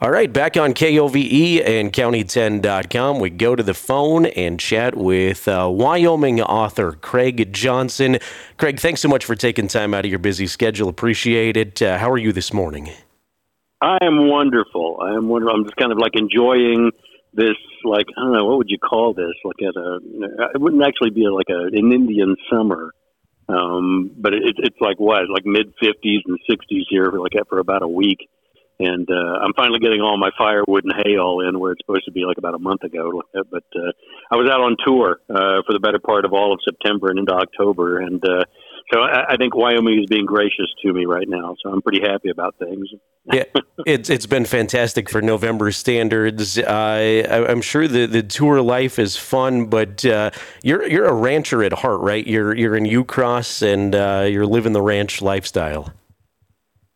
All right, back on KOVE and county10.com. We go to the phone and chat with uh, Wyoming author Craig Johnson. Craig, thanks so much for taking time out of your busy schedule. Appreciate it. Uh, how are you this morning? I am wonderful. I am wonderful. I'm just kind of like enjoying this, like, I don't know, what would you call this? Like at a, it wouldn't actually be like a, an Indian summer. Um, but it, it's like what, like mid 50s and 60s here, for like for about a week and uh, I'm finally getting all my firewood and hay all in where it's supposed to be like about a month ago. But uh, I was out on tour uh, for the better part of all of September and into October, and uh, so I, I think Wyoming is being gracious to me right now. So I'm pretty happy about things. yeah, it's it's been fantastic for November standards. Uh, I, I'm sure the, the tour life is fun, but uh, you're you're a rancher at heart, right? You're you're in Ucross and uh, you're living the ranch lifestyle.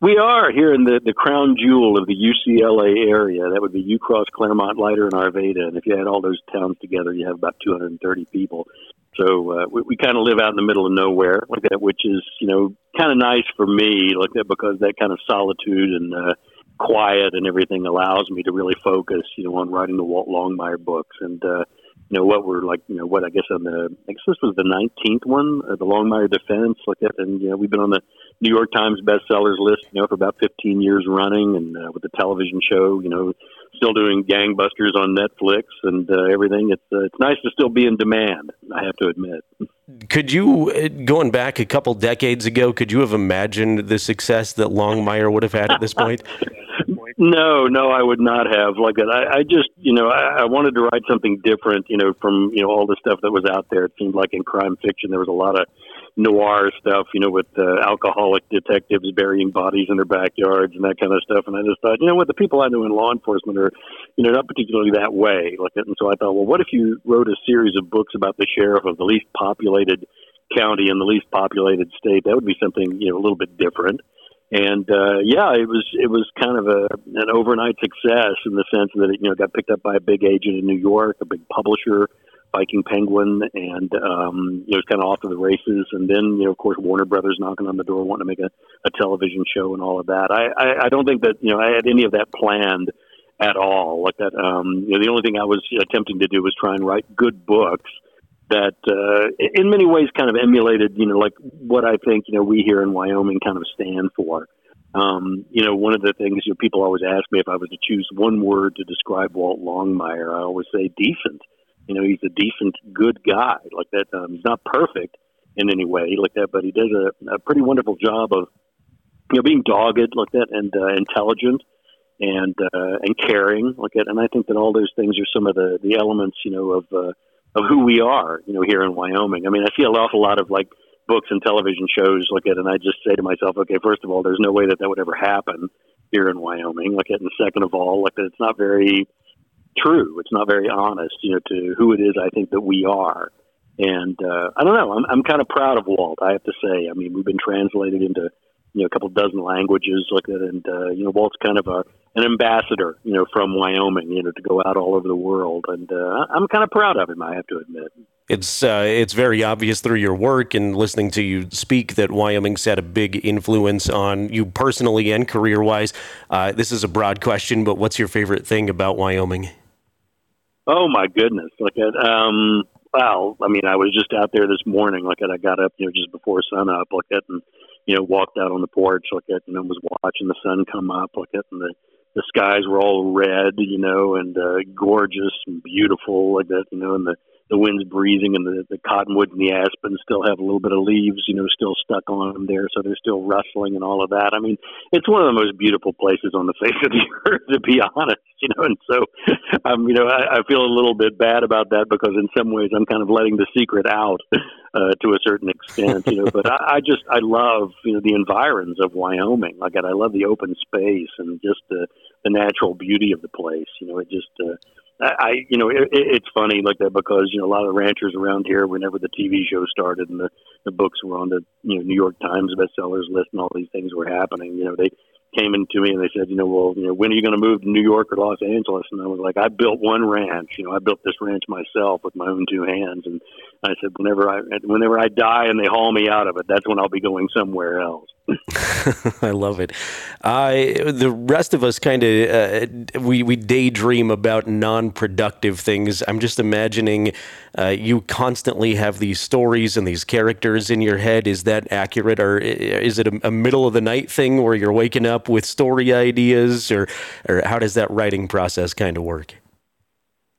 We are here in the, the crown jewel of the UCLA area. That would be Ucross, Clearmont, Leiter, and Arvada. And if you add all those towns together, you have about 230 people. So uh, we, we kind of live out in the middle of nowhere like that, which is you know kind of nice for me like that because that kind of solitude and uh, quiet and everything allows me to really focus you know on writing the Walt Longmire books and. Uh, you know what we're like you know what I guess on the I guess this was the nineteenth one uh, the Longmire defense like that and you know we've been on the New York Times bestsellers list, you know, for about 15 years running, and uh, with the television show, you know, still doing gangbusters on Netflix and uh, everything. It's uh, it's nice to still be in demand. I have to admit. Could you, uh, going back a couple decades ago, could you have imagined the success that Longmire would have had at this point? no, no, I would not have. Like that, I, I just, you know, I, I wanted to write something different. You know, from you know all the stuff that was out there. It seemed like in crime fiction there was a lot of noir stuff, you know, with uh, alcoholic detectives burying bodies in their backyards and that kind of stuff. And I just thought, you know what, the people I know in law enforcement are, you know, not particularly that way. Like, and so I thought, well, what if you wrote a series of books about the sheriff of the least populated county in the least populated state? That would be something, you know, a little bit different. And uh, yeah, it was it was kind of a an overnight success in the sense that it you know got picked up by a big agent in New York, a big publisher Viking Penguin, and um, you know, kind of off to the races. And then, you know, of course, Warner Brothers knocking on the door, wanting to make a, a television show and all of that. I, I, I don't think that you know I had any of that planned at all. Like that, um, you know, the only thing I was attempting to do was try and write good books that, uh, in many ways, kind of emulated, you know, like what I think you know we here in Wyoming kind of stand for. Um, you know, one of the things you know, people always ask me if I was to choose one word to describe Walt Longmire, I always say decent you know, he's a decent, good guy like that. Um, he's not perfect in any way like that, but he does a, a pretty wonderful job of, you know, being dogged like that and uh, intelligent and uh, and caring like that. And I think that all those things are some of the the elements, you know, of uh, of who we are, you know, here in Wyoming. I mean, I see an awful lot of like books and television shows like it, and I just say to myself, okay, first of all, there's no way that that would ever happen here in Wyoming. Like it, and second of all, like that it's not very true. It's not very honest, you know, to who it is I think that we are. And uh, I don't know. I'm I'm kind of proud of Walt. I have to say. I mean, we've been translated into you know a couple dozen languages like that, and uh, you know Walt's kind of a an ambassador, you know, from Wyoming, you know, to go out all over the world, and uh, I'm kind of proud of him. I have to admit. It's uh, it's very obvious through your work and listening to you speak that Wyoming's had a big influence on you personally and career wise. Uh, this is a broad question, but what's your favorite thing about Wyoming? Oh my goodness! Look at um. Well, I mean, I was just out there this morning. Like, at, I got up, you know, just before sun up. Like at, and you know, walked out on the porch. Like at, and know, was watching the sun come up. Like at, and the the skies were all red, you know, and uh, gorgeous and beautiful. Like that, you know, and the the wind's breezing and the, the cottonwood and the aspens still have a little bit of leaves, you know, still stuck on them there, so they're still rustling and all of that. I mean, it's one of the most beautiful places on the face of the earth, to be honest, you know. And so, um, you know, I, I feel a little bit bad about that because in some ways I'm kind of letting the secret out uh, to a certain extent, you know. but I, I just I love you know the environs of Wyoming. Like I I love the open space and just the the natural beauty of the place. You know, it just uh, I, you know, it, it's funny like that because you know a lot of ranchers around here, whenever the TV show started and the the books were on the you know New York Times bestsellers list and all these things were happening, you know, they came into me and they said, you know, well, you know, when are you going to move to New York or Los Angeles? And I was like, I built one ranch. You know, I built this ranch myself with my own two hands. And I said, whenever I whenever I die and they haul me out of it, that's when I'll be going somewhere else. I love it. Uh, the rest of us kind of uh, we we daydream about non-productive things. I'm just imagining uh, you constantly have these stories and these characters in your head. Is that accurate, or is it a, a middle of the night thing where you're waking up with story ideas, or or how does that writing process kind of work?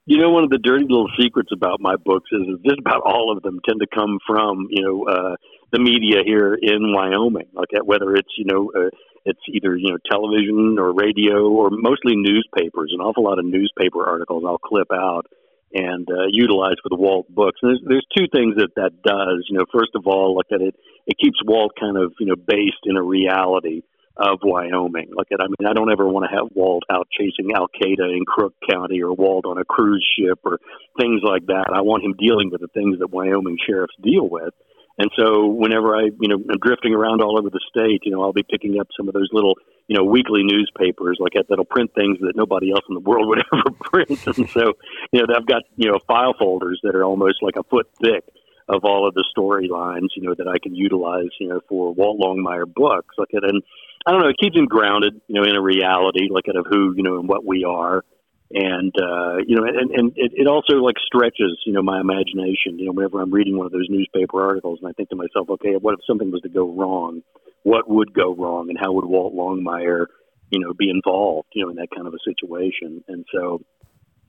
You know, one of the dirty little secrets about my books is, just about all of them tend to come from you know uh, the media here in Wyoming, like whether it's you know uh, it's either you know television or radio or mostly newspapers. An awful lot of newspaper articles I'll clip out and uh, utilize for the Walt books. And there's, there's two things that that does. You know, first of all, look at it. It keeps Walt kind of you know based in a reality of Wyoming. Like, I mean, I don't ever want to have Walt out chasing Al Qaeda in Crook County or Walt on a cruise ship or things like that. I want him dealing with the things that Wyoming sheriffs deal with. And so whenever I, you know, I'm drifting around all over the state, you know, I'll be picking up some of those little, you know, weekly newspapers like that that'll print things that nobody else in the world would ever print. And so, you know, I've got, you know, file folders that are almost like a foot thick of all of the storylines, you know, that I can utilize, you know, for Walt Longmire books. Like and I don't know, it keeps him grounded, you know, in a reality, like it of who, you know, and what we are and uh, you know, and, and it, it also like stretches, you know, my imagination. You know, whenever I'm reading one of those newspaper articles, and I think to myself, okay, what if something was to go wrong? What would go wrong, and how would Walt Longmire, you know, be involved, you know, in that kind of a situation? And so,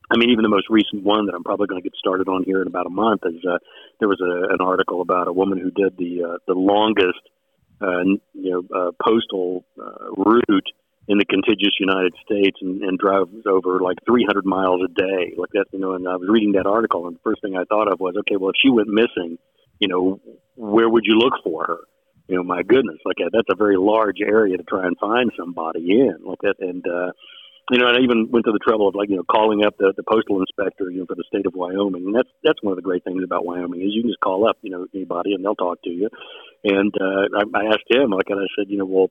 I mean, even the most recent one that I'm probably going to get started on here in about a month is uh, there was a, an article about a woman who did the uh, the longest, uh, you know, uh, postal uh, route in the contiguous United States and, and drives over like 300 miles a day, like that. You know, and I was reading that article, and the first thing I thought of was, okay, well, if she went missing, you know, where would you look for her? You know, my goodness, like that's a very large area to try and find somebody in, like that, and uh, you know, and I even went to the trouble of like you know calling up the, the postal inspector, you know, for the state of Wyoming, and that's that's one of the great things about Wyoming is you can just call up, you know, anybody and they'll talk to you. And uh, I, I asked him, like, and I said, you know, well,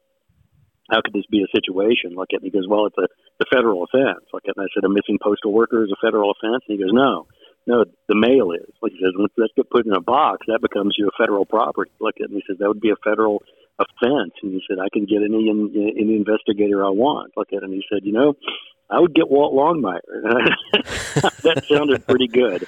how could this be a situation like? And he goes, well, it's a, a federal offense. Like. And I said, a missing postal worker is a federal offense. And he goes, no, no, the mail is. Like he says, once that's get put in a box, that becomes your federal property. Like. And he says, that would be a federal offense. And he said, I can get any any investigator I want. Look at him. he said, you know, I would get Walt Longmire. that sounded pretty good.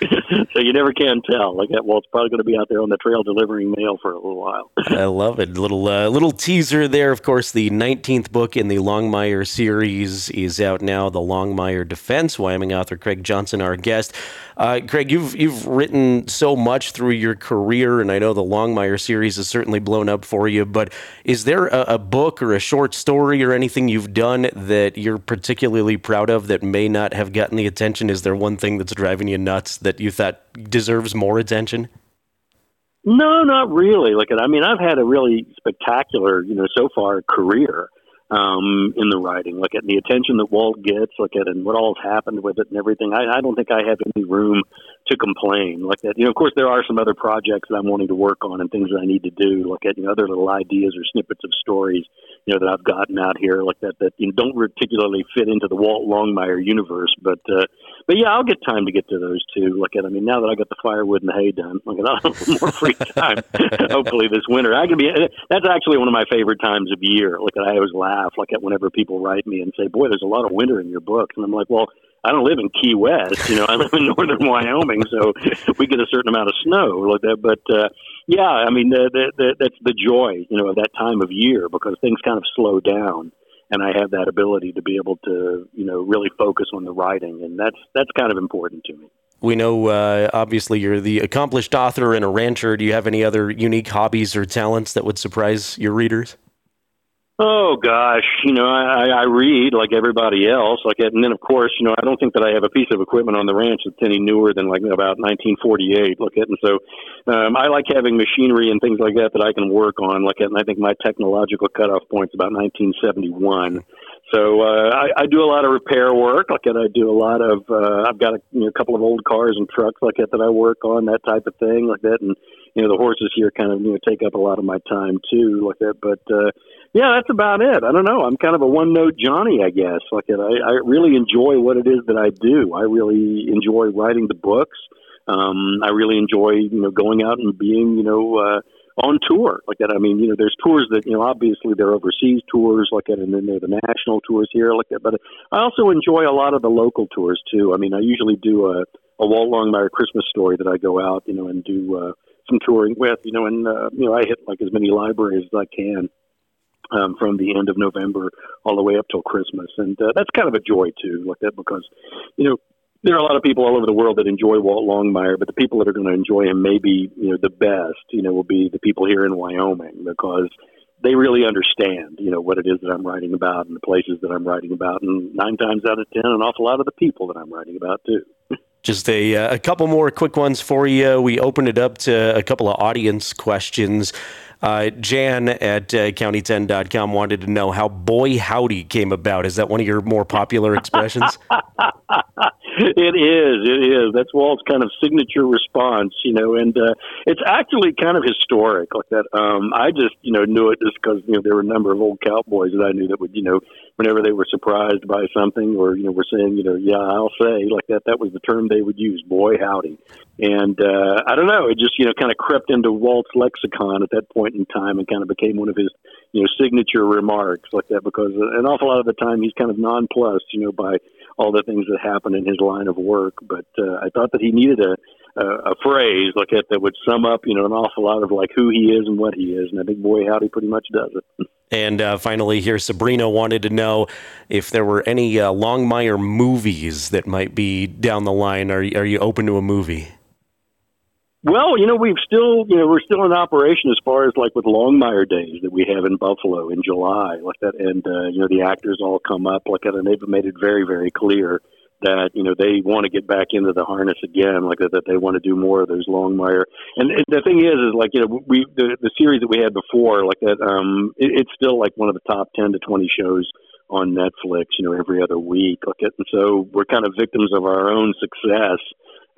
so you never can tell. Like that, Walt's probably going to be out there on the trail delivering mail for a little while. I love it. Little uh, little teaser there. Of course, the 19th book in the Longmire series is out now. The Longmire Defense. Wyoming author Craig Johnson, our guest. Uh, Craig, you've you've written so much through your career, and I know the Longmire series has certainly blown up for you. But is there a, a book or a short story or anything you've done that you're particularly proud of that may not have gotten the attention? Is there one thing that's driving you nuts that you thought deserves more attention? No, not really. Like, I mean, I've had a really spectacular, you know, so far career um, in the writing. Look at the attention that Walt gets. Look at and what all has happened with it and everything. I, I don't think I have any room to complain. Like that, you know. Of course, there are some other projects that I'm wanting to work on and things that I need to do. Look at you know other little ideas or snippets of stories you know that I've gotten out here like that that you know, don't particularly fit into the Walt Longmire universe. But uh, but yeah, I'll get time to get to those too. Look at I mean now that I got the firewood and the hay done, at I'll have more free time. hopefully this winter I can be. That's actually one of my favorite times of year. At I always laugh like at whenever people write me and say, "Boy, there's a lot of winter in your books," and I'm like, well I don't live in Key West, you know. I live in northern Wyoming, so we get a certain amount of snow like that. But uh, yeah, I mean, the, the, the, that's the joy, you know, of that time of year because things kind of slow down, and I have that ability to be able to, you know, really focus on the writing, and that's that's kind of important to me. We know, uh, obviously, you're the accomplished author and a rancher. Do you have any other unique hobbies or talents that would surprise your readers? Oh gosh, you know, I, I read like everybody else, like, and then of course, you know, I don't think that I have a piece of equipment on the ranch that's any newer than like about 1948. Look at, and so um, I like having machinery and things like that that I can work on. Like, and I think my technological cutoff point's about 1971. So uh, I, I do a lot of repair work. Like that, I do a lot of. Uh, I've got a you know, couple of old cars and trucks like that that I work on, that type of thing, like that. And you know, the horses here kind of you know take up a lot of my time too, like that. But uh, yeah, that's about it. I don't know. I'm kind of a one note Johnny, I guess. Like I, I really enjoy what it is that I do. I really enjoy writing the books. Um, I really enjoy you know going out and being you know. Uh, on tour like that. I mean, you know, there's tours that you know obviously they're overseas tours like that, and then there are the national tours here like that. But I also enjoy a lot of the local tours too. I mean, I usually do a, a Walt Longmire Christmas story that I go out, you know, and do uh, some touring with, you know, and uh, you know I hit like as many libraries as I can. Um, from the end of November all the way up till Christmas, and uh, that's kind of a joy too, like that, because you know there are a lot of people all over the world that enjoy Walt Longmire, but the people that are going to enjoy him maybe you know the best, you know, will be the people here in Wyoming because they really understand, you know, what it is that I'm writing about and the places that I'm writing about, and nine times out of ten, an awful lot of the people that I'm writing about too. Just a, uh, a couple more quick ones for you. We opened it up to a couple of audience questions. Uh, Jan at uh, county10.com wanted to know how boy howdy came about. Is that one of your more popular expressions? it is. It is. That's Walt's kind of signature response, you know, and uh, it's actually kind of historic like that. Um, I just, you know, knew it just because, you know, there were a number of old cowboys that I knew that would, you know, whenever they were surprised by something or, you know, were saying, you know, yeah, I'll say like that, that was the term they would use, boy howdy. And uh, I don't know, it just, you know, kind of crept into Walt's lexicon at that point in time and kind of became one of his, you know, signature remarks like that because an awful lot of the time he's kind of nonplussed, you know, by all the things that happen in his line of work. But uh, I thought that he needed a, a, phrase like that that would sum up, you know, an awful lot of like who he is and what he is. And I think boy howdy pretty much does it. And uh, finally, here, Sabrina wanted to know if there were any uh, Longmire movies that might be down the line. Are, are you open to a movie? Well, you know, we've still, you know, we're still in operation as far as like with Longmire Days that we have in Buffalo in July, like that, and uh, you know, the actors all come up like that, and they've made it very, very clear that you know they want to get back into the harness again, like that, that they want to do more of those Longmire. And, and the thing is, is like you know, we the the series that we had before, like that, um, it, it's still like one of the top ten to twenty shows on Netflix, you know, every other week. Like it, and so we're kind of victims of our own success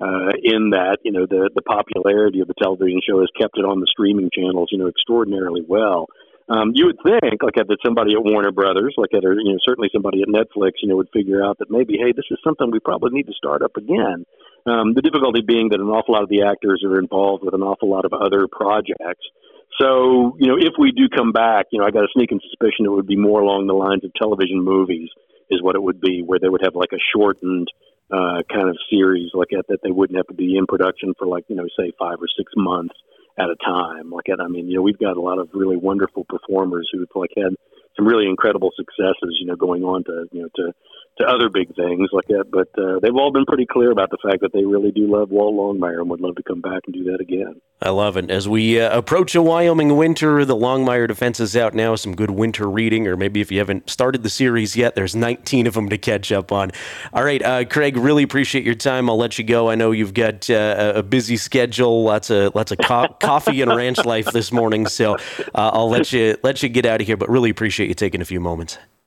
uh, in that you know the the popularity of the television show has kept it on the streaming channels you know extraordinarily well. Um, you would think like that somebody at Warner Brothers, like at or you know certainly somebody at Netflix, you know would figure out that maybe hey this is something we probably need to start up again. Um, the difficulty being that an awful lot of the actors are involved with an awful lot of other projects. So, you know, if we do come back, you know, I got a sneaking suspicion it would be more along the lines of television movies, is what it would be, where they would have like a shortened uh, kind of series like that that they wouldn't have to be in production for like you know say five or six months at a time. Like I mean, you know, we've got a lot of really wonderful performers who've like had some really incredible successes, you know, going on to you know to to other big things like that. But uh, they've all been pretty clear about the fact that they really do love Walt Longmire and would love to come back and do that again. I love it. As we uh, approach a Wyoming winter, the Longmire defense is out now. Some good winter reading, or maybe if you haven't started the series yet, there's 19 of them to catch up on. All right, uh, Craig, really appreciate your time. I'll let you go. I know you've got uh, a busy schedule, lots of lots of co- coffee and ranch life this morning, so uh, I'll let you let you get out of here. But really appreciate you taking a few moments.